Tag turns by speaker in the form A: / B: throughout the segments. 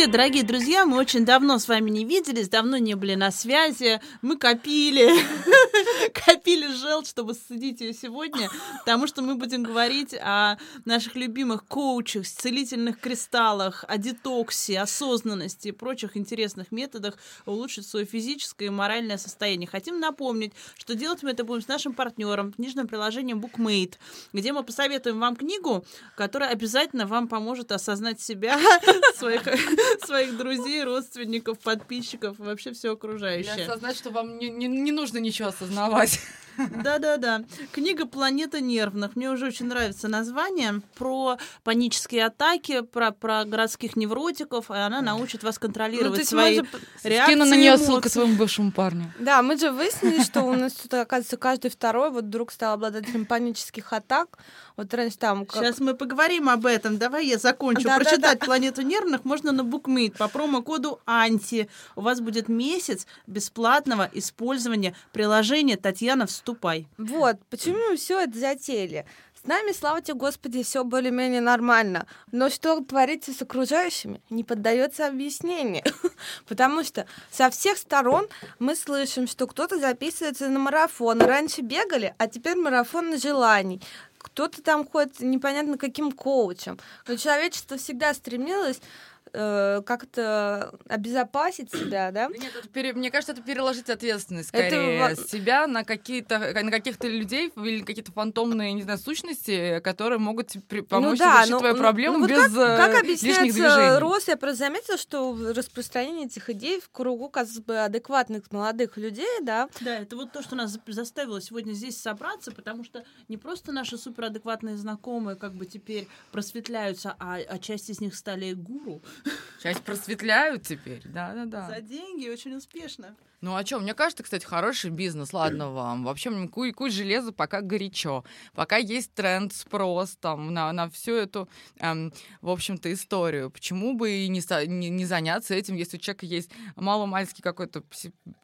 A: Привет, дорогие друзья! Мы очень давно с вами не виделись, давно не были на связи. Мы копили, копили желчь, чтобы сцедить ее сегодня, потому что мы будем говорить о наших любимых коучах, целительных кристаллах, о детоксе, осознанности и прочих интересных методах улучшить свое физическое и моральное состояние. Хотим напомнить, что делать мы это будем с нашим партнером, книжным приложением BookMate, где мы посоветуем вам книгу, которая обязательно вам поможет осознать себя, своих своих друзей, родственников, подписчиков и вообще все окружающее.
B: Для осознать, что вам не, не, не нужно ничего осознавать. otherwise.
A: Да-да-да. Книга «Планета нервных». Мне уже очень нравится название. Про панические атаки, про, про городских невротиков. И она научит вас контролировать ну, свои же... реакции,
B: Скину на нее ссылку своему бывшему парню.
C: Да, мы же выяснили, что у нас тут, оказывается, каждый второй вот вдруг стал обладателем панических атак. Вот раньше там...
A: Как... Сейчас мы поговорим об этом. Давай я закончу. Да, Прочитать да, да. «Планету нервных» можно на BookMate по промокоду «Анти». У вас будет месяц бесплатного использования приложения «Татьяна, вступай».
C: Вот, почему мы все это затеяли? С нами, слава тебе, Господи, все более-менее нормально. Но что творится с окружающими, не поддается объяснению. Потому что со всех сторон мы слышим, что кто-то записывается на марафон. Раньше бегали, а теперь марафон на желаний кто-то там ходит непонятно каким коучем. Но человечество всегда стремилось э, как-то обезопасить себя, да?
B: Нет, это пере... мне кажется, это переложить ответственность скорее это... себя на какие-то на каких-то людей или какие-то фантомные, не знаю, сущности, которые могут при... Ну помочь ну, да, решить но, твою ну, проблему ну, вот без как, как лишних движений.
C: Рос, я просто заметила, что распространение этих идей в кругу, казалось бы, адекватных молодых людей, да?
A: Да, это вот то, что нас заставило сегодня здесь собраться, потому что не просто наши суперадекватные знакомые как бы теперь просветляются, а, а часть из них стали гуру,
B: Часть просветляют теперь, да-да-да.
A: За деньги очень успешно.
B: Ну а что, мне кажется, кстати, хороший бизнес, ладно вам. Вообще, куй, куй железо пока горячо. Пока есть тренд, спрос там на, на всю эту, эм, в общем-то, историю. Почему бы и не, не, не заняться этим, если у человека есть маломальский какой-то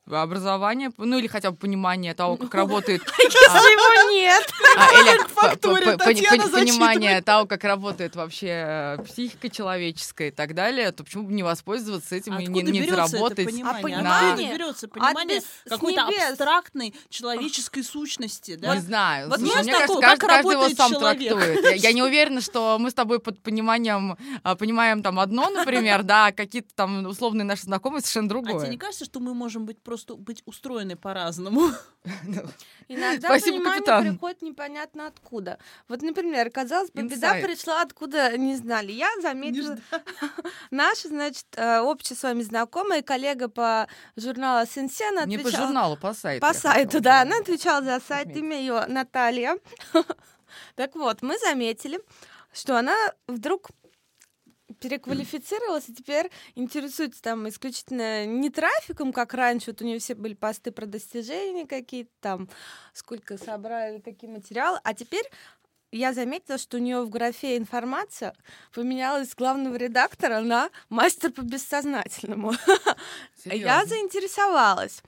B: образование, ну или хотя бы понимание того, как работает...
C: Если его нет!
B: А, или понимание того, как работает вообще э, психика человеческая и так далее, то почему бы не воспользоваться этим и не заработать?
A: А понимание берется просто понимание какой-то абстрактной человеческой сущности, да?
B: Не знаю. Вот Слушай, мне кажется, каждый, как каждый его сам человек. трактует. Я, я не уверена, что мы с тобой под пониманием а, понимаем там одно, например, да, а какие-то там условные наши знакомые совершенно другое. А
A: тебе не кажется, что мы можем быть просто быть устроены по-разному?
C: Иногда Спасибо, понимание капитан. приходит непонятно откуда. Вот, например, казалось бы, беда пришла откуда не знали. Я заметила наша, значит, э, общая с вами знакомая, коллега по журналу Сенсе, она
B: Не по журналу, по сайту.
C: По сайту, да. Она отвечала за сайт, имя ее Наталья. Так вот, мы заметили, что она вдруг переквалифицировалась и теперь интересуется там исключительно не трафиком, как раньше. Вот у нее все были посты про достижения какие-то там, сколько собрали, какие материалы. А теперь я заметила, что у нее в графе информация поменялась с главного редактора на мастер по бессознательному. Я заинтересовалась.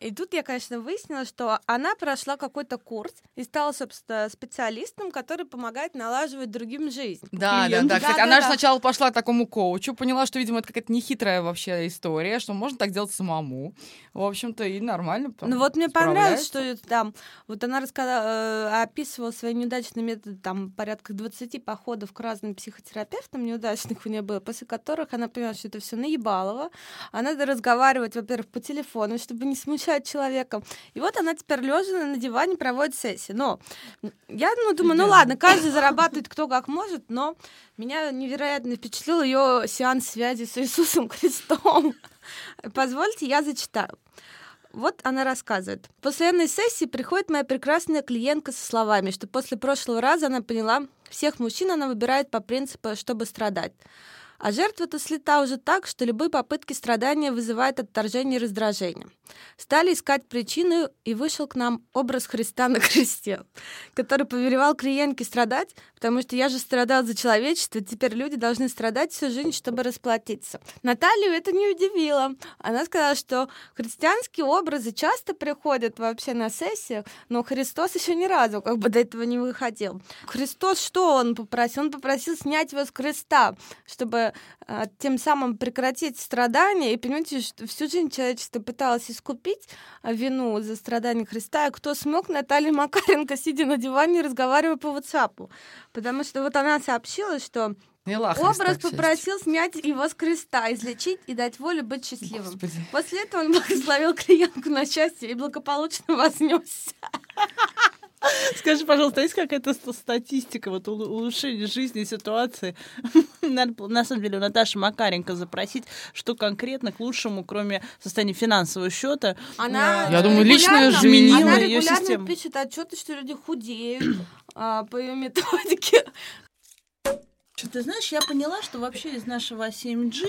C: И тут я, конечно, выяснила, что она прошла какой-то курс и стала, собственно, специалистом, который помогает налаживать другим жизнь.
B: Да, да, да. Кстати, да, она да, же да. сначала пошла к такому коучу, поняла, что, видимо, это какая-то нехитрая вообще история, что можно так делать самому. В общем-то, и нормально.
C: Ну вот мне понравилось, что там, вот она рассказала, э, описывала свои неудачные методы, там, порядка 20 походов к разным психотерапевтам неудачных у нее было, после которых она поняла, что это все наебалово. А надо разговаривать, во-первых, по телефону, чтобы не смущать смущает человека. И вот она теперь лежа на диване проводит сессии. Но я ну, думаю, ну ладно, каждый зарабатывает кто как может, но меня невероятно впечатлил ее сеанс связи с Иисусом Христом. Позвольте, я зачитаю. Вот она рассказывает. После одной сессии приходит моя прекрасная клиентка со словами, что после прошлого раза она поняла, всех мужчин она выбирает по принципу, чтобы страдать. А жертва-то слета уже так, что любые попытки страдания вызывают отторжение и раздражение. Стали искать причину, и вышел к нам образ Христа на кресте, который повелевал клиентке страдать, потому что я же страдал за человечество, теперь люди должны страдать всю жизнь, чтобы расплатиться. Наталью это не удивило. Она сказала, что христианские образы часто приходят вообще на сессиях, но Христос еще ни разу как бы до этого не выходил. Христос что он попросил? Он попросил снять его с креста, чтобы э, тем самым прекратить страдания. И понимаете, что всю жизнь человечество пыталось искупить а, вину за страдания Христа. И кто смог, Наталья Макаренко, сидя на диване, разговаривая по WhatsApp. Потому что вот она сообщила, что
B: Сняла
C: Образ попросил снять его с креста, излечить и дать волю быть счастливым.
B: Господи.
C: После этого он благословил клиентку на счастье и благополучно вознесся.
A: Скажи, пожалуйста, есть какая-то ст- статистика вот улу- улучшения жизни, ситуации? Надо, на самом деле, у Наташи Макаренко запросить, что конкретно к лучшему, кроме состояния финансового счета.
C: Она
A: Я
B: думаю, личная
A: жизнь.
C: Она регулярно
A: систему.
C: пишет отчеты, что люди худеют а, по ее методике.
A: Ты знаешь, я поняла, что вообще из нашего 7G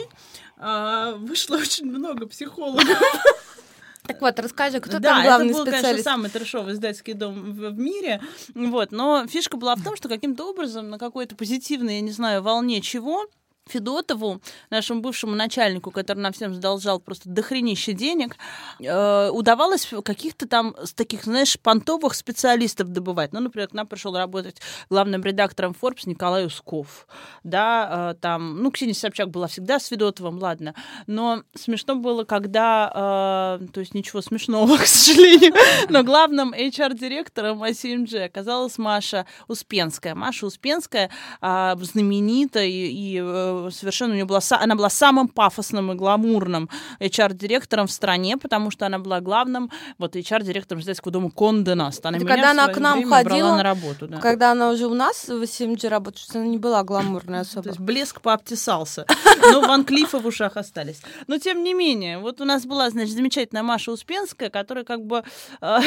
A: а, вышло очень много психологов.
C: Так вот, расскажи, кто
A: да,
C: там главный
A: это был, конечно,
C: специалист?
A: самый трешовый издательский дом в, в мире. Вот. Но фишка была в том, что каким-то образом на какой-то позитивной, я не знаю, волне чего, Федотову, нашему бывшему начальнику, который нам всем задолжал просто дохренище денег, э, удавалось каких-то там таких, знаешь, понтовых специалистов добывать. Ну, например, к нам пришел работать главным редактором Forbes Николай Усков. Да, э, там, ну, Ксения Собчак была всегда с Федотовым, ладно. Но смешно было, когда, э, то есть ничего смешного, к сожалению, но главным HR-директором ACMG оказалась Маша Успенская. Маша Успенская а, знаменита и, совершенно у нее была, она была самым пафосным и гламурным HR-директором в стране, потому что она была главным вот HR-директором издательского дома Конде Наст. Она
C: когда она к нам ходила,
A: на работу. Да.
C: Когда она уже у нас в 7G работает, что она не была гламурная
A: То
C: особо.
A: есть блеск пообтесался. Но Ван Клифа в ушах остались. Но тем не менее, вот у нас была, значит, замечательная Маша Успенская, которая как бы э,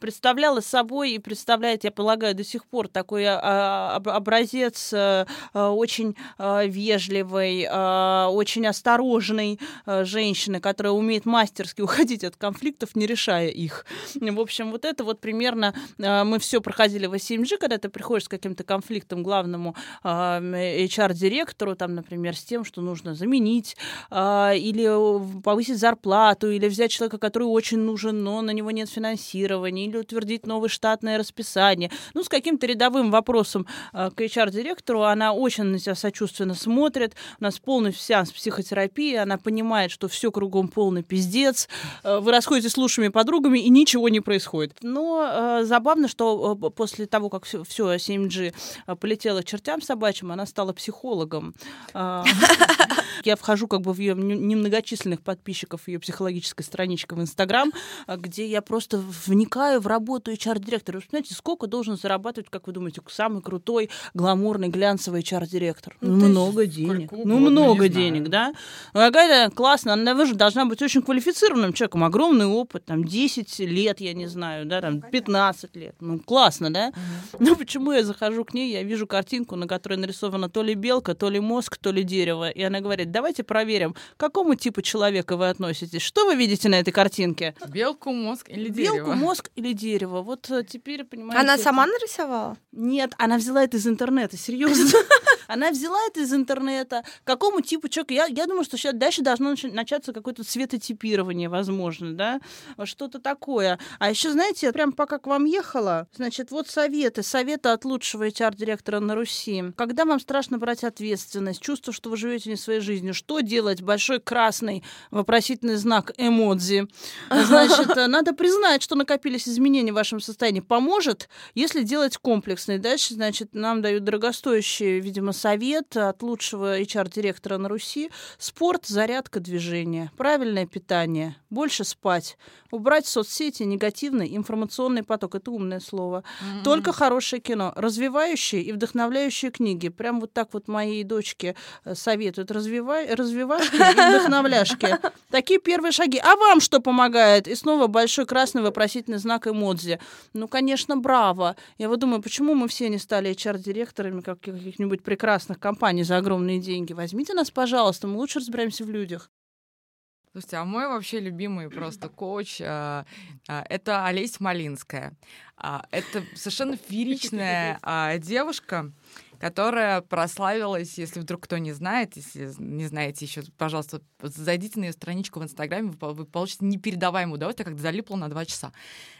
A: представляла собой и представляет, я полагаю, до сих пор такой э, об- образец э, э, очень э, вежливой, э, очень осторожной э, женщины, которая умеет мастерски уходить от конфликтов, не решая их. В общем, вот это вот примерно э, мы все проходили в 7G, когда ты приходишь с каким-то конфликтом главному а, HR-директору, там, например, с тем, что нужно заменить а, или повысить зарплату, или взять человека, который очень нужен, но на него нет финансирования, или утвердить новое штатное расписание. Ну, с каким-то рядовым вопросом а, к HR-директору она очень на тебя сочувственно смотрит. У нас полный сеанс психотерапии, она понимает, что все кругом полный пиздец. А, Вы расходитесь с лучшими подругами, и ничего не происходит. Но а, забавно, что а, после того, как все, 7G а, полетела к чертям собачьим, она стала психологом. Я вхожу как бы в ее немногочисленных подписчиков, ее психологической страничке в Инстаграм, а, где я просто вникаю в работу HR-директора. Вы знаете, сколько должен зарабатывать, как вы думаете, самый крутой, гламурный, глянцевый HR-директор?
C: Ну,
A: Ну, много денег.
B: сколько
A: Ну,
B: угодно,
A: много
B: не знаю.
A: денег, да? Какая-то классно, она даже должна быть очень квалифицированным человеком, огромный опыт, там, 10 лет, я не знаю, да, там, 15 лет. Ну, классно, да? Ну, почему я захожу к ней, я вижу картинку, на которой нарисована то ли белка, то ли мозг, то ли дерево. И она говорит, давайте проверим, к какому типу человека вы относитесь. Что вы видите на этой картинке?
B: Белку, мозг или
A: Белку,
B: дерево?
A: мозг или дерево? Вот э, теперь, понимаете...
C: Она
A: это-
C: сама нарисовала?
A: Нет, она взяла это из интернета, серьезно. Она взяла это из интернета. Какому типу человека? Я, я думаю, что сейчас дальше должно нач- начаться какое-то цветотипирование, возможно, да? Что-то такое. А еще, знаете, прям пока к вам ехала, значит, вот советы. Советы от лучшего HR-директора на Руси. Когда вам страшно брать ответственность, чувство, что вы живете не своей жизнью, что делать? Большой красный вопросительный знак эмодзи. Значит, э, надо признать, что накопились изменения в вашем состоянии. Поможет, если делать комплексный. Дальше, значит, нам дают дорогостоящий, видимо, совет от лучшего HR-директора на Руси. Спорт, зарядка, движение. Правильное питание. Больше спать. Убрать соцсети, негативный информационный поток. Это умное слово.
B: М-м.
A: Только хорошее кино. Развивающие и вдохновляющие книги. Прям вот так вот моей дочке э, советуют. Развивай, развивашки и вдохновляшки. Такие первые шаги. А вам что помогает? И снова большой красный вопросительный знак эмодзи. Ну, конечно, браво. Я вот думаю, почему мы все не стали HR-директорами как каких-нибудь прекрасных прекрасных компаний за огромные деньги. Возьмите нас, пожалуйста, мы лучше разбираемся в людях.
B: Слушайте, а мой вообще любимый просто коуч а, а, это Олеся Малинская. А, это совершенно фееричная а, девушка, которая прославилась, если вдруг кто не знает, если не знаете еще, пожалуйста, зайдите на ее страничку в Инстаграме, вы получите непередаваемое удовольствие, как залипло на два часа.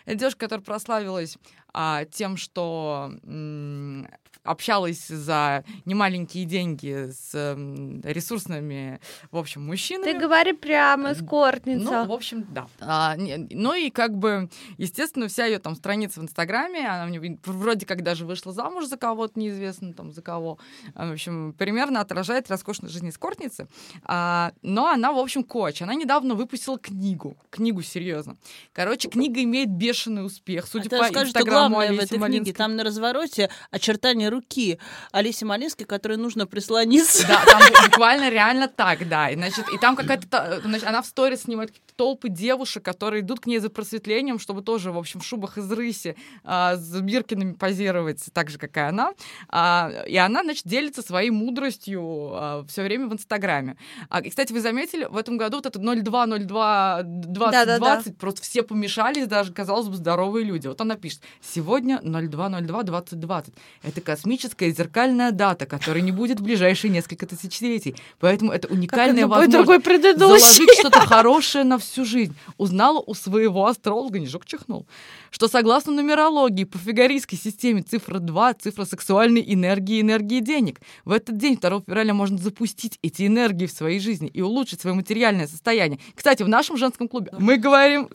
B: Это девушка, которая прославилась а, тем, что м, общалась за немаленькие деньги с м, ресурсными, в общем, мужчинами.
C: Ты говори прямо, эскортница.
B: Ну, в общем, да. А, не, ну и как бы, естественно, вся ее там страница в Инстаграме, она мне вроде как даже вышла замуж за кого-то, неизвестно там за кого. А, в общем, примерно отражает роскошную жизнь эскортницы. А, но она, в общем, коч. Она недавно выпустила книгу. Книгу, серьезно. Короче, книга имеет бешеный успех, судя
A: а
B: по Инстаграму
A: что главное
B: Олеси
A: в этой
B: Малинской.
A: книге, там на развороте очертания руки Олеси Малинской, которой нужно прислониться.
B: Да, там буквально реально так, да. И, значит, и там какая-то... та- значит, она в сторис снимает толпы девушек, которые идут к ней за просветлением, чтобы тоже, в общем, в шубах из рыси а, с биркинами позировать, так же, как и она. А, и она, значит, делится своей мудростью все время в Инстаграме. А, и, кстати, вы заметили, в этом году вот это 02, 02, 20,
C: Да-да-да.
B: 20, просто все помешались, даже, казалось бы, здоровые люди. Вот она пишет, сегодня 02, 02, 20, 20. Это космическая зеркальная дата, которая не будет в ближайшие несколько тысячелетий. Поэтому это
C: Как
B: уникальная
C: любой
B: возможность
C: другой предыдущий.
B: заложить что-то хорошее на всю жизнь. Узнала у своего астролога, не жёг чихнул, что согласно нумерологии по фигарийской системе цифра 2 — цифра сексуальной энергии, энергии денег. В этот день, 2 февраля, можно запустить эти энергии в своей жизни и улучшить свое материальное состояние. Кстати, в нашем женском клубе мы говорим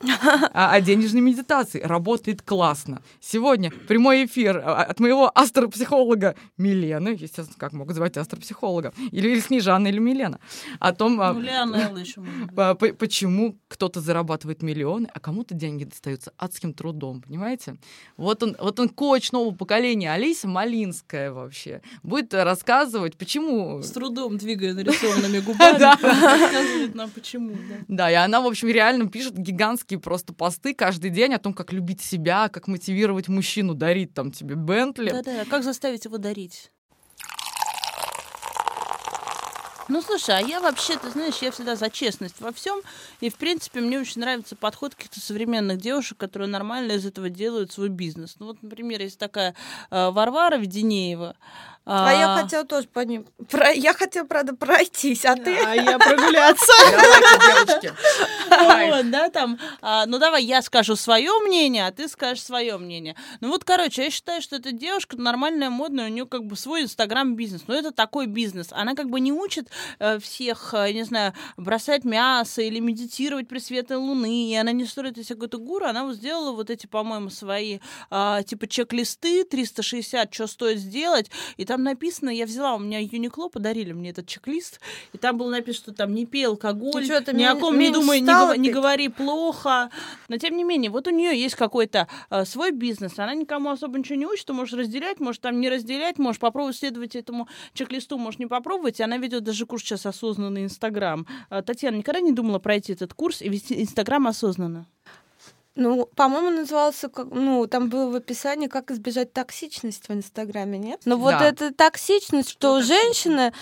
B: о, денежной медитации. Работает классно. Сегодня прямой эфир а, от моего астропсихолога Милены, естественно, как могут звать астропсихолога, или, или Снежана, или Милена, о том, а,
A: Ну, Леонелла еще
B: почему кто-то зарабатывает миллионы, а кому-то деньги достаются адским трудом, понимаете? Вот он, вот он коуч нового поколения, Алиса Малинская вообще, будет рассказывать, почему...
A: С трудом двигая нарисованными губами, рассказывает нам, почему. да.
B: Да, и она, в общем, реально пишет гигантские просто посты каждый день о том, как любить себя, как мотивировать мужчину дарить там тебе Бентли.
A: Да-да, как заставить его дарить? Ну, слушай, а я вообще, ты знаешь, я всегда за честность во всем. И, в принципе, мне очень нравится подход каких-то современных девушек, которые нормально из этого делают свой бизнес. Ну, вот, например, есть такая э, Варвара Веденеева.
C: А я хотела тоже по ним... про- Я хотела, правда, пройтись, а ты...
A: А я прогуляться.
B: Давайте, девочки.
A: Да, там, а, ну давай я скажу свое мнение, а ты скажешь свое мнение. Ну вот, короче, я считаю, что эта девушка нормальная, модная, у нее как бы свой инстаграм-бизнес. Но это такой бизнес. Она как бы не учит всех, э, не знаю, бросать мясо или медитировать при свете луны, и она не строит из себя какую-то гуру, она вот сделала вот эти, по-моему, свои а, типа чек-листы 360, что стоит сделать, и там написано, я взяла, у меня Юникло подарили мне этот чек-лист, и там было написано, что там не пей алкоголь,
C: ты
A: ни о ком не думай, не, гова- не говори плохо. Но тем не менее, вот у нее есть какой-то э, свой бизнес, она никому особо ничего не учит, ты можешь разделять, можешь там не разделять, можешь попробовать следовать этому чек-листу, можешь не попробовать. И она ведет даже курс сейчас осознанный Инстаграм. Э, Татьяна никогда не думала пройти этот курс и вести Инстаграм осознанно?
C: Ну, по-моему, назывался, как, ну, там было в описании, как избежать токсичности в Инстаграме, нет? Но вот
B: Да.
C: эта токсичность, что
A: токсично?
C: женщины,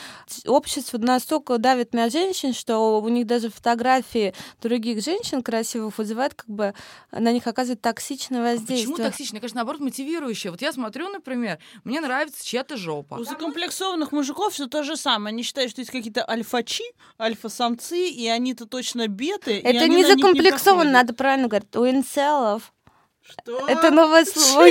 C: общество настолько давит на женщин, что у них даже фотографии других женщин красивых вызывают, как бы, на них оказывает токсичное
B: Почему
C: воздействие.
B: токсичная? Конечно, наоборот, мотивирующая. Вот я смотрю, например, мне нравится чья-то жопа.
A: У закомплексованных мужиков все то же самое. Они считают, что есть какие-то альфачи, альфа-самцы, и они-то точно беты.
C: Это не
A: проходят.
C: надо правильно говорить. У инцелов.
A: Что?
C: Это новое слово.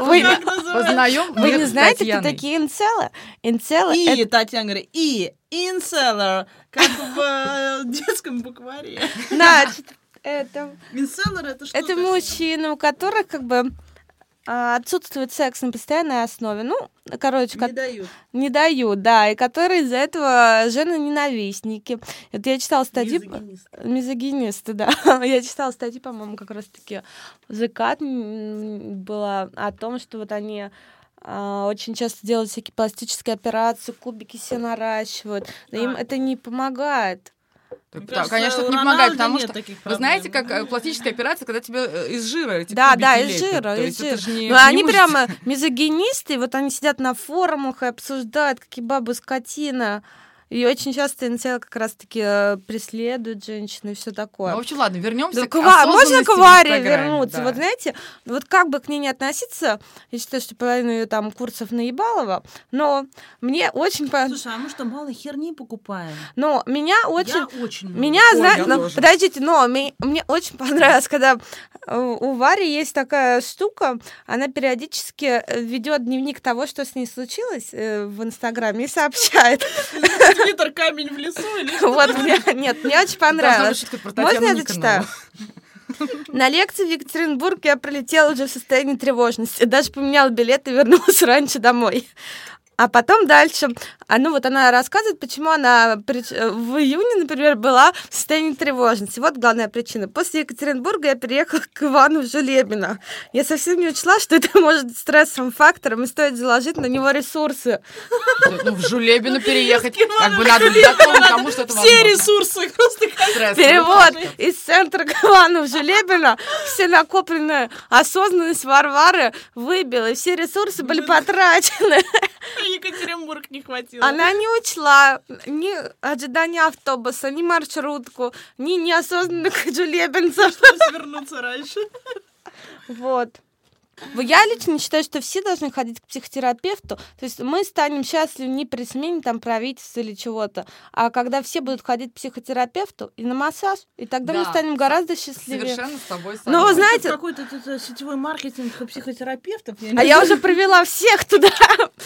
C: Вы?
B: Познаем
C: вы не знаете, кто
B: Татьяной.
C: такие инцелы? Инцелы
A: И,
C: это-
A: Татьяна говорит, и, инселлер, как в э, детском букваре.
C: значит, это
A: Инселлер это что?
C: Это
A: такое?
C: мужчины, у которых как бы отсутствует секс на постоянной основе. Ну, короче,
A: Не
C: ко-
A: дают.
C: не дают, да, и которые из-за этого жены ненавистники. Это я читала статьи...
A: Мизогинист.
C: Мизогинисты, да. я читала статьи, по-моему, как раз-таки Закат была о том, что вот они а, очень часто делают всякие пластические операции, кубики себе наращивают. Но им
A: А.
C: это не помогает.
B: Так,
A: Мне
B: да,
A: кажется,
B: конечно, это не помогает, потому что
A: таких
B: вы знаете, как э, пластическая операция, когда тебе э, из жира эти
C: Да, да, из
B: лепят.
C: жира,
B: То
C: из жира.
B: не-
C: Ну,
B: не
C: они
B: мышцы.
C: прямо мизогинисты, вот они сидят на форумах и обсуждают, какие бабы скотина. И очень часто НЦЛ как раз-таки э, преследуют женщин и все такое.
B: Ну, в общем, ладно, вернемся
C: Да
B: к
C: к Ва- можно к Варе вернуться?
B: да.
C: Вот знаете, вот как бы к ней не относиться, я считаю, что половину ее там курсов наебалова, но мне очень... по-
A: Слушай, а мы что, мало херни покупаем?
C: Но меня очень...
A: Я очень много.
C: Меня,
B: Ой,
C: зна-
B: я тоже.
C: подождите, но ми- мне очень понравилось, когда у Вари есть такая штука, она периодически э, ведет дневник того, что с ней случилось э, в Инстаграме и сообщает.
A: Твиттер камень в лесу или?
C: Вот, мне, нет, мне очень понравилось. Можно я зачитаю? На лекции в Екатеринбург я прилетела уже в состоянии тревожности. Даже поменяла билет и вернулась раньше домой. А потом дальше, а, ну вот она рассказывает, почему она э, в июне, например, была в состоянии тревожности. Вот главная причина. После Екатеринбурга я переехала к Ивану в Желебино. Я совсем не учла, что это может быть стрессовым фактором, и стоит заложить на него ресурсы.
B: Ну, в Жулебино переехать. Как бы надо к тому, что это
A: Все ресурсы просто.
C: Перевод из центра к Ивану в Желебино. Все накопленная осознанность Варвары выбила, и все ресурсы были потрачены.
A: Екатеринбург не хватило.
C: Она не учла ни ожидания автобуса, ни маршрутку, ни неосознанных желебинцев.
A: Пришлось вернуться раньше.
C: Вот. Я лично считаю, что все должны ходить к психотерапевту. То есть мы станем счастливы не при смене там правительства или чего-то, а когда все будут ходить к психотерапевту и на массаж, и тогда мы
B: Да,
C: станем гораздо счастливее.
B: Совершенно с тобой
C: Ну, вы
B: согласна.
C: знаете-
A: какой-то тут, э, сетевой маркетинг психотерапевтов.
C: А я уже привела всех туда.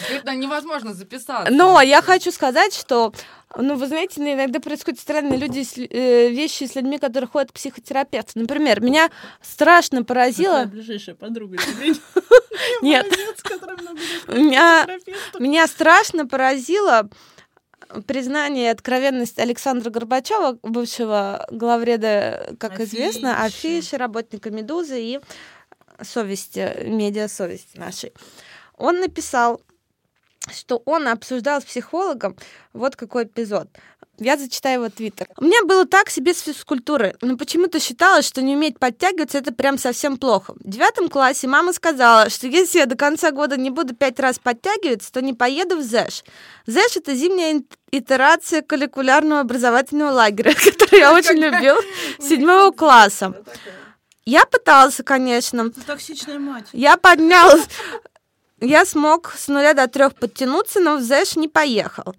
B: Это невозможно записаться.
C: Но я хочу сказать, что, ну, вы знаете, иногда происходят странные люди, с- э, вещи с людьми, которые ходят к психотерапевту. Например, меня страшно поразило...
A: ближайшая подруга. Тебе
C: Нет, меня, меня страшно поразило признание и откровенность Александра Горбачева, бывшего главреда, как известно,
A: Афиши.
C: работника «Медузы» и совести, медиа совести нашей. Он написал, что он обсуждал с психологом вот какой эпизод. Я зачитаю его твиттер. У меня было так себе с физкультурой, но почему-то считалось, что не уметь подтягиваться это прям совсем плохо. В девятом классе мама сказала, что если я до конца года не буду пять раз подтягиваться, то не поеду в ЗЭШ. ЗЭШ — это зимняя итерация колликулярного образовательного лагеря, который я очень любил седьмого класса. Я пытался, конечно,
A: Это токсичная мать.
C: я поднялась. Я смог с нуля до трех подтянуться, но в ЗЭШ не поехал.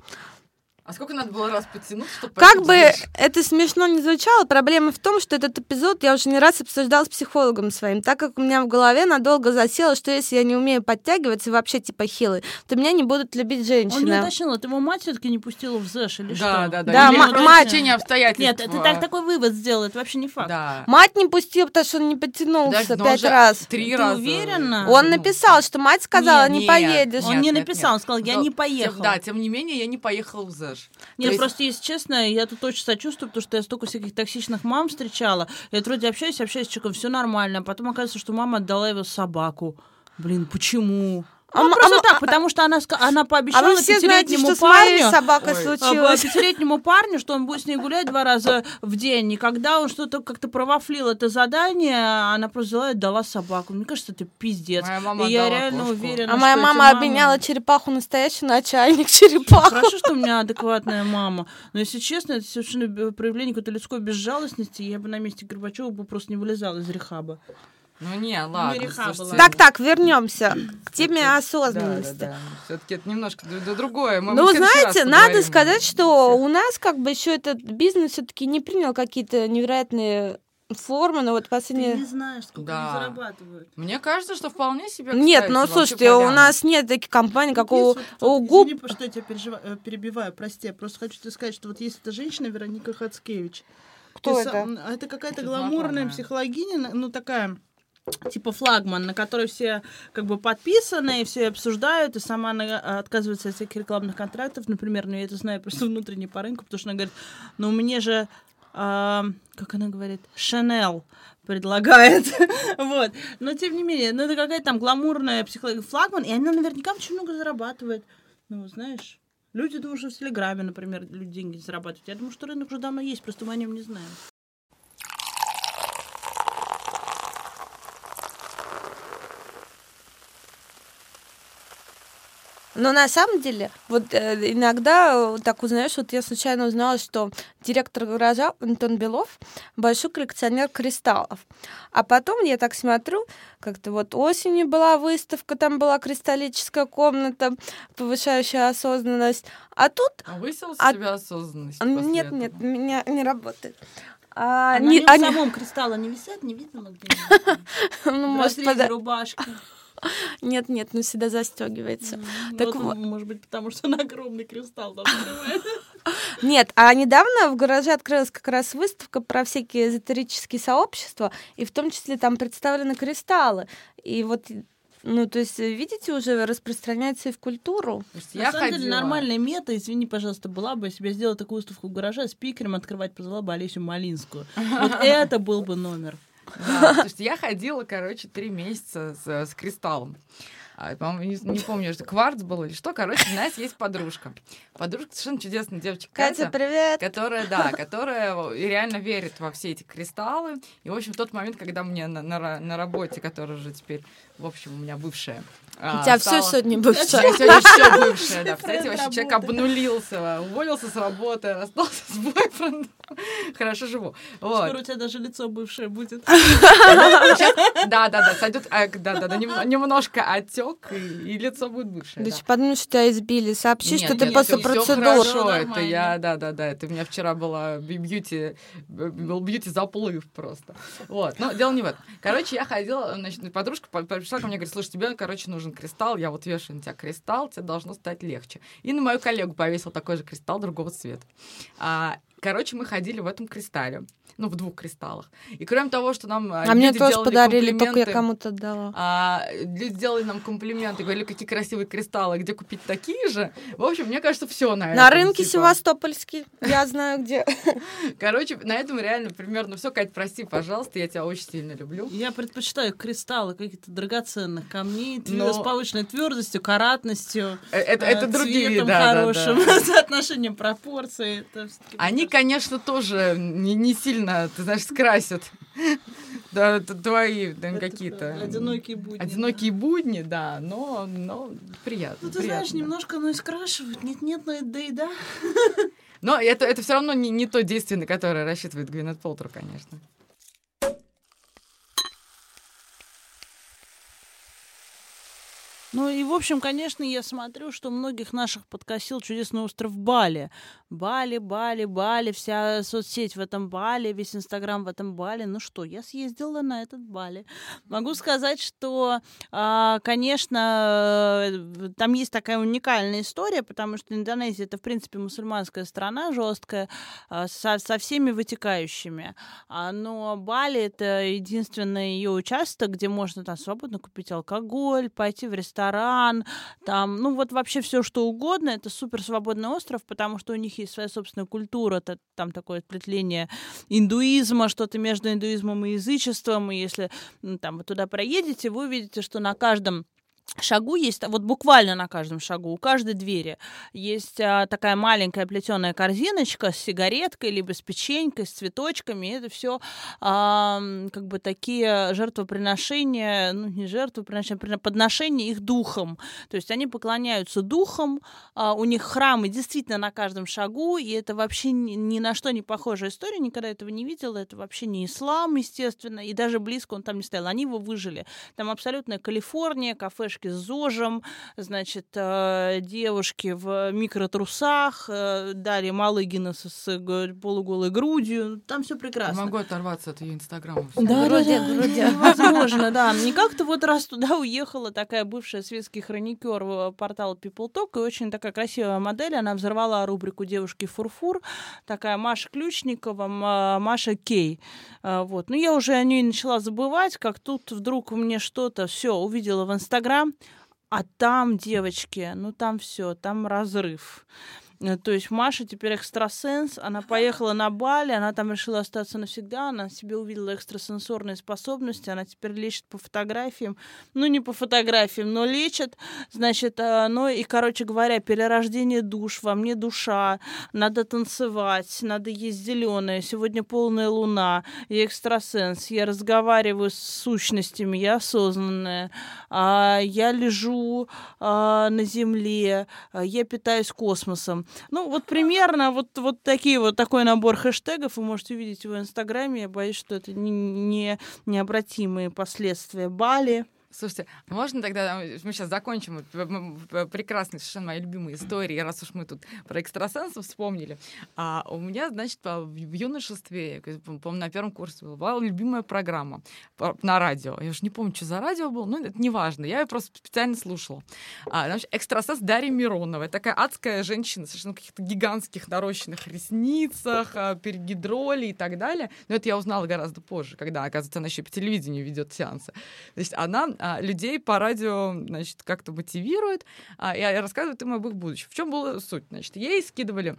B: А сколько надо было раз подтянуться, чтобы
C: Как бы
B: ЗЭШ?
C: это смешно не звучало, проблема в том, что этот эпизод я уже не раз обсуждал с психологом своим, так как у меня в голове надолго засело, что если я не умею подтягиваться и вообще типа хилый, то меня не будут любить
A: Он не
C: женщины.
A: уточнил, это его мать все-таки не пустила в ЗЭШ или
B: Да,
A: что?
B: да, да.
C: Да,
B: Или просто
C: мать-
B: течение обстоятельств.
A: Нет, это так, такой вывод сделал, это вообще не факт.
B: Да.
C: Мать не пустила, потому что он не подтянулся
B: он
C: пять раз.
B: Три
A: Ты
B: раза.
A: уверена?
C: Он
B: Ну,
C: написал, что мать сказала,
B: Нет,
C: не
B: нет,
C: поедешь.
A: Он
B: Нет,
A: не
B: нет,
A: написал,
B: нет.
A: он сказал, я
B: Но
A: не
B: тем-
A: поехал.
B: да, тем не менее, я не поехал в ЗЭШ.
A: Нет,
B: То есть-
A: просто, если честно, я тут очень сочувствую, потому что я столько всяких токсичных мам встречала. Я вроде общаюсь, общаюсь с человеком, все нормально, а потом оказывается, что мама отдала его собаку. Блин, почему?
C: А
A: Ну,
C: м-
A: просто
C: а
A: так, потому что она, она
C: А
A: пообещала
C: вы все знаете, что с моей
A: парню,
C: собакой
B: Ой.
A: а,
C: случилось.
A: пятилетнему парню, что он будет с ней гулять два раза в день. И когда он что-то как-то провафлил это задание, она просто взяла и дала собаку. Мне кажется, это пиздец.
B: Моя мама
A: и я реально
B: кошку.
A: уверена,
C: А моя мама
A: мамы-
C: обменяла черепаху настоящую начальник черепаху.
A: Хорошо, что у меня адекватная мама. Но если честно, это совершенно проявление какой-то людской безжалостности. Я бы на месте Горбачева бы просто не вылезала из рехаба.
B: Ну не, ладно.
A: реха
B: слушайте.
C: Так, так, вернемся к теме
B: Да,
C: осознанности.
B: да, да. Все-таки это немножко д- д- другое. Мы-
C: Ну, знаете, надо
B: поговорим.
C: сказать, что у нас как бы еще этот бизнес все-таки не принял какие-то невероятные формы, но вот последние...
A: знаешь, сколько
B: Да.
A: зарабатывают.
B: Мне кажется, что вполне себе.
C: Нет,
B: кстати,
C: ну
B: вообще
C: слушайте, у
B: поляна.
C: нас нет таких компаний, как у, у губ.
A: Извини, что я тебя пережива- э, перебиваю, прости. Я просто хочу тебе сказать, что вот есть эта женщина Вероника Хацкевич.
C: Кто
A: Ты
C: это?
A: сам- а Это какая-то гламурная
B: знакомое.
A: психологиня, ну такая типа флагман, на которой все как бы подписаны, и все обсуждают, и сама она а, отказывается от всяких рекламных контрактов, например, но я это знаю просто внутренне по рынку, потому что она говорит, ну мне же, а, как она говорит, Шанел предлагает, вот, но тем не менее, ну это какая-то там гламурная психология флагман, и она наверняка очень много зарабатывает, ну знаешь, Люди думают, что в Телеграме, например, люди деньги зарабатывают. Я думаю, что рынок уже давно есть, просто мы о нем не знаем.
C: Но на самом деле, вот э, иногда э, так узнаешь, вот я случайно узнала, что директор гаража Антон Белов большой коллекционер кристаллов. А потом я так смотрю, как-то вот осенью была выставка, там была кристаллическая комната, повышающая осознанность. А тут...
B: А высел
C: А-
B: с тебя осознанность
C: Нет,
B: после
C: нет,
B: этого?
C: меня не работает. А,
A: А
C: не-
A: на
C: а
A: нем
C: не-
A: самом кристалла не висят, не видно
C: ну, может,
A: разрезе
C: пода-
A: рубашки.
C: Нет, нет, ну всегда застегивается.
A: М,
C: Так
A: вот он,
C: вот.
A: Может быть, потому что он огромный кристалл там скрывает.
C: Нет, а недавно в гараже открылась как раз выставка про всякие эзотерические сообщества, и в том числе там представлены кристаллы. И вот, ну, то есть, видите, уже распространяется и в культуру.
A: На
B: я
A: самом деле,
B: ходила.
A: нормальная мета, извини, пожалуйста, была бы, если бы я сделала такую выставку в гараже, спикером открывать позвала бы Олесю Малинскую. Вот это был бы номер.
B: Да, слушайте, я ходила, короче, три месяца с, с кристаллом. А, по-моему, не, не помню, что кварц был или что. Короче, у нас есть подружка. Подружка совершенно чудесная девочка
C: Катя,
B: Катя.
C: привет!
B: Которая, да, которая реально верит во все эти кристаллы. И, в общем, в тот момент, когда мне на, на, ра- на работе, которая уже теперь, в общем, у меня бывшая, а,
C: У тебя все
B: стала-
C: сегодня
B: Я
C: бывшее.
B: сегодня все бывшая, да. Кстати, вообще человек обнулился, уволился с работы, расстался с бойфрендом. Хорошо живу. Вот.
A: Скоро у тебя даже лицо бывшее будет.
B: Да, да, да, сойдет, а, да, да, да, нем- немножко отек, и, лицо будет бывшее.
C: Да подумай, что тебя избили. Сообщи, что ты после
B: всё- всё
C: процедур.
B: хорошо, это я, да, да, да, это у меня вчера была бью- бьюти, был бьюти заплыв просто. Вот, но дело не в этом. Короче, я ходила, значит, подружка по- пришла ко мне, говорит, слушай, тебе, короче, нужен кристалл, я вот вешаю на тебя кристалл, тебе должно стать легче. И на мою коллегу повесил такой же кристалл другого цвета. А, Короче, мы ходили в этом кристалле. Ну, в двух кристаллах. И кроме того, что нам
C: А мне тоже
B: делали
C: подарили, только я кому-то отдала.
B: а, люди сделали нам комплименты, говорили, какие красивые кристаллы, где купить такие же. В общем, мне кажется, все на,
C: На
B: этом,
C: рынке
B: типа.
C: Севастопольский. Я знаю, где.
B: Короче, на этом реально примерно все. Кать, прости, пожалуйста, я тебя очень сильно люблю.
A: Я предпочитаю кристаллы каких-то драгоценных камней
B: Но-
A: с повышенной твердостью, каратностью.
B: Э, Это,
A: э,
B: это другие,
A: цветом
B: да, да,
A: хорошим,
B: да.
A: соотношением пропорций. Это
B: Они, конечно, тоже не, не сильно, ты знаешь, скрасят да, твои да,
A: это
B: какие-то.
A: Одинокие будни.
B: одинокие будни, да, но, но приятно.
A: Ну, ты
B: приятно,
A: знаешь,
B: да.
A: немножко, ну, и скрашивают. Нет-нет, но и да и да.
B: Но это, это все равно не, не то действие, на которое рассчитывает Гвинет Полтер, конечно.
A: Ну и, в общем, конечно, я смотрю, что многих наших подкосил чудесный остров Бали. Бали, Бали, Бали, вся соцсеть в этом Бали, весь Инстаграм в этом Бали. Ну что, я съездила на этот Бали. Могу сказать, что, а, конечно, э, там есть такая уникальная история, потому что Индонезия это, в принципе, мусульманская страна жесткая, а, со, со всеми вытекающими. А, Но Бали это единственный ее участок, где можно там свободно купить алкоголь, пойти в ресторан, там, ну вот вообще все что угодно. Это супер свободный остров, потому что у них есть своя собственная культура, это, там такое ответвление индуизма, что-то между индуизмом и язычеством. И если м, там вы туда проедете, вы увидите, что на каждом шагу есть, вот буквально на каждом шагу, у каждой двери есть а, такая маленькая плетеная корзиночка с сигареткой, либо с печенькой, с цветочками. И это все как бы такие жертвоприношения, ну не жертвоприношения, а подношения их духом. То есть они поклоняются духам, а, у них храмы действительно на каждом шагу, и это вообще ни, ни на что не похожая история, никогда этого не видела, это вообще не ислам, естественно, и даже близко он там не стоял, они его выжили. Там абсолютная Калифорния, кафешки с ЗОЖем, значит, э, девушки в микротрусах, э, Дарья Малыгина с, с полуголой грудью, там все прекрасно.
B: могу оторваться от ее инстаграма.
A: Да, да, да,
C: груди.
A: Возможно, да. Не как-то вот раз туда уехала такая бывшая светский хроникер в портал People Talk, и очень такая красивая модель. Она взорвала рубрику «Девушки фурфур». Такая Маша Ключникова, Маша Кей. Вот. Ну, я уже о ней начала забывать, как тут вдруг мне что-то все увидела в Инстаграм, а там, девочки, ну там все, там разрыв. Э, То есть Маша теперь экстрасенс, она поехала на Бали, она там решила остаться навсегда, она себе увидела экстрасенсорные способности, она теперь лечит по фотографиям, ну не по фотографиям, но лечит, значит, э, ну и, короче говоря, перерождение душ, во мне душа, надо танцевать, надо есть зеленое, сегодня полная луна, я экстрасенс, я разговариваю с сущностями, я осознанная, а, я лежу а, на земле, а, я питаюсь космосом. Ну, вот примерно вот, вот такие вот такой набор хэштегов вы можете увидеть в Инстаграме. Я боюсь, что это не, не необратимые последствия Бали.
B: Слушайте, можно тогда, мы сейчас закончим прекрасные, совершенно мои любимые истории, раз уж мы тут про экстрасенсов вспомнили. А у меня, значит, по- в юношестве, помню, на первом курсе была, любимая программа по- на радио. Я уже не помню, что за радио было, но это не важно. Я ее просто специально слушала. А, значит, экстрасенс Дарья Миронова. Такая адская женщина, совершенно каких-то гигантских нарощенных ресницах, а, перегидроли и так далее. Но это я узнала гораздо позже, когда, оказывается, она еще по телевидению ведет сеансы. Значит, она а, людей по радио, значит, как-то мотивирует а, и а, рассказывает им об их будущем. В чем была суть? Значит, ей скидывали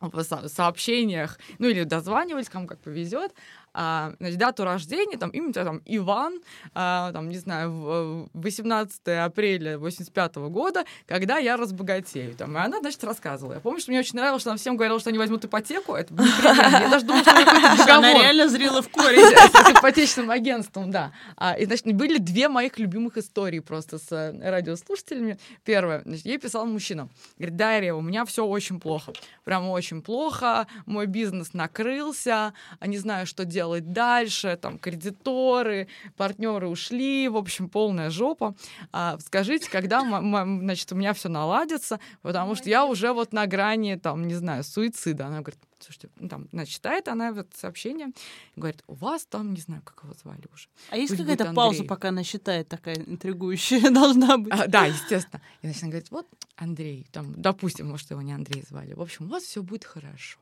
B: в со- сообщениях, ну или дозванивались, кому как повезет, а, значит, дату рождения, там, имя там Иван, а, там, не знаю, в- в 18 апреля 85 года, когда я разбогатею. Там, и она, значит, рассказывала. Я помню, что мне очень нравилось, что она всем говорила, что они возьмут ипотеку. Это было. Я даже думала, что это
A: Она реально зрела в корень.
B: с ипотечным агентством, да. А, и, значит, были две моих любимых истории просто с э, радиослушателями. Первое, значит, ей писал мужчина. Говорит, Дарья, у меня все очень плохо. Прям очень плохо. Мой бизнес накрылся. Не знаю, что делать дальше. Там кредиторы, партнеры ушли. В общем, полная жопа. А, скажите, когда, значит, у меня все наладится, потому что я уже вот на грани, там, не знаю, суицида. Она говорит, слушайте, ну, там, значит, читает она это сообщение, говорит, у вас там, не знаю, как его звали уже.
A: А есть какая-то пауза, пока она считает, такая интригующая должна быть?
B: А, да, естественно. И значит, она говорит, вот Андрей, там, допустим, может, его не Андрей звали. В общем, у вас все будет хорошо.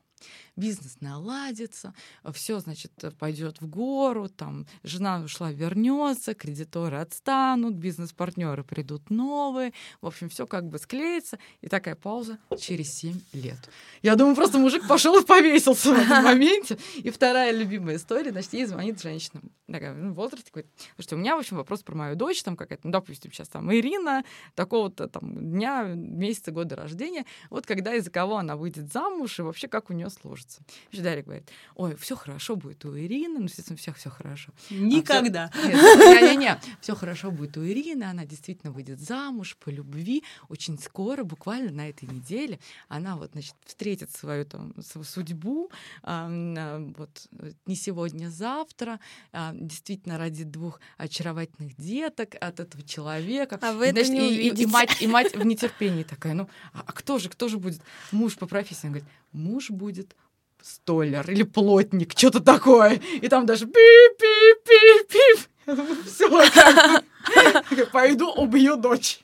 B: Бизнес наладится, все, значит, пойдет в гору, там, жена ушла, вернется, кредиторы отстанут, бизнес-партнеры придут новые, в общем, все как бы склеится, и такая пауза через 7 лет. Я думаю, просто мужик пошел и повесился в этом моменте. И вторая любимая история, значит, ей звонит женщина, такая, ну, в возрасте, говорит, слушайте, у меня, в общем, вопрос про мою дочь, там какая-то, ну, допустим, сейчас там Ирина, такого-то там дня, месяца, года рождения, вот когда и за кого она выйдет замуж, и вообще как у нее сложится. Значит, Дарья говорит, ой, все хорошо будет у Ирины, ну, естественно, всех все хорошо.
A: Никогда.
B: Не-не-не, все хорошо будет у Ирины, она действительно выйдет замуж по любви. Очень скоро, буквально на этой неделе, она вот, значит, встретит свою там свою судьбу, а, а, вот не сегодня, завтра, а, действительно родит двух очаровательных деток от этого человека.
C: А вы
B: И,
C: это
B: значит,
C: не
B: и- и- и мать, и мать в нетерпении такая, ну, а а кто же, кто же будет муж по профессии? Она говорит, муж будет столер или плотник, что-то такое. И там даже пип-пип-пип-пип. Все, пойду убью дочь.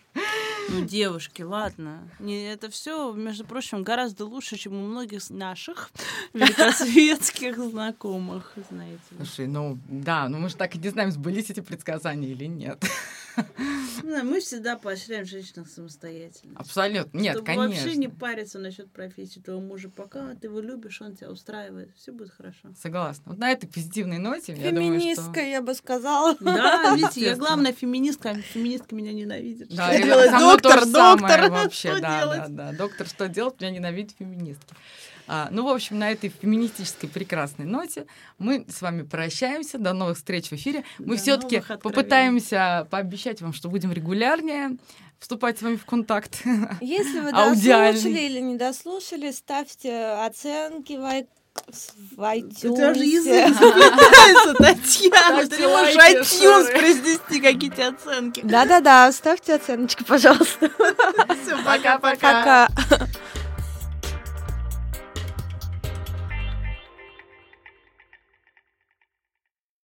A: Ну, девушки, ладно. Не, это все, между прочим, гораздо лучше, чем у многих наших великосветских знакомых, знаете.
B: Слушай, ну да, ну мы же так и не знаем, сбылись эти предсказания или нет.
A: Не знаю, Мы всегда поощряем женщин самостоятельно.
B: Абсолютно. Нет,
A: Чтобы вообще не
B: конечно.
A: париться насчет профессии твоего мужа. Пока ты его любишь, он тебя устраивает, все будет хорошо.
B: Согласна. Вот на этой позитивной ноте, я думаю,
C: Феминистка,
B: что...
C: я бы сказала.
A: Да, видите, я главная феминистка, а феминистка меня ненавидит.
B: Да,
A: Что
B: и
A: делать?
B: Мной то
A: доктор,
B: самое
A: доктор,
B: вообще,
A: что
B: да,
A: делать?
B: да, да. Доктор, что делать? Меня ненавидят феминистки. А, ну, в общем, на этой феминистической прекрасной ноте мы с вами прощаемся. До новых встреч в эфире. Мы все-таки попытаемся пообещать вам, что будем регулярнее вступать с вами в контакт.
C: Если вы дослушали или не дослушали, ставьте оценки в ай- в iTunes.
A: У тебя же язык заплетается, Татьяна. Ты не можешь iTunes произнести какие-то оценки.
C: Да-да-да, ставьте оценочки, пожалуйста.
A: Всё,
B: Пока-пока.
C: Пока.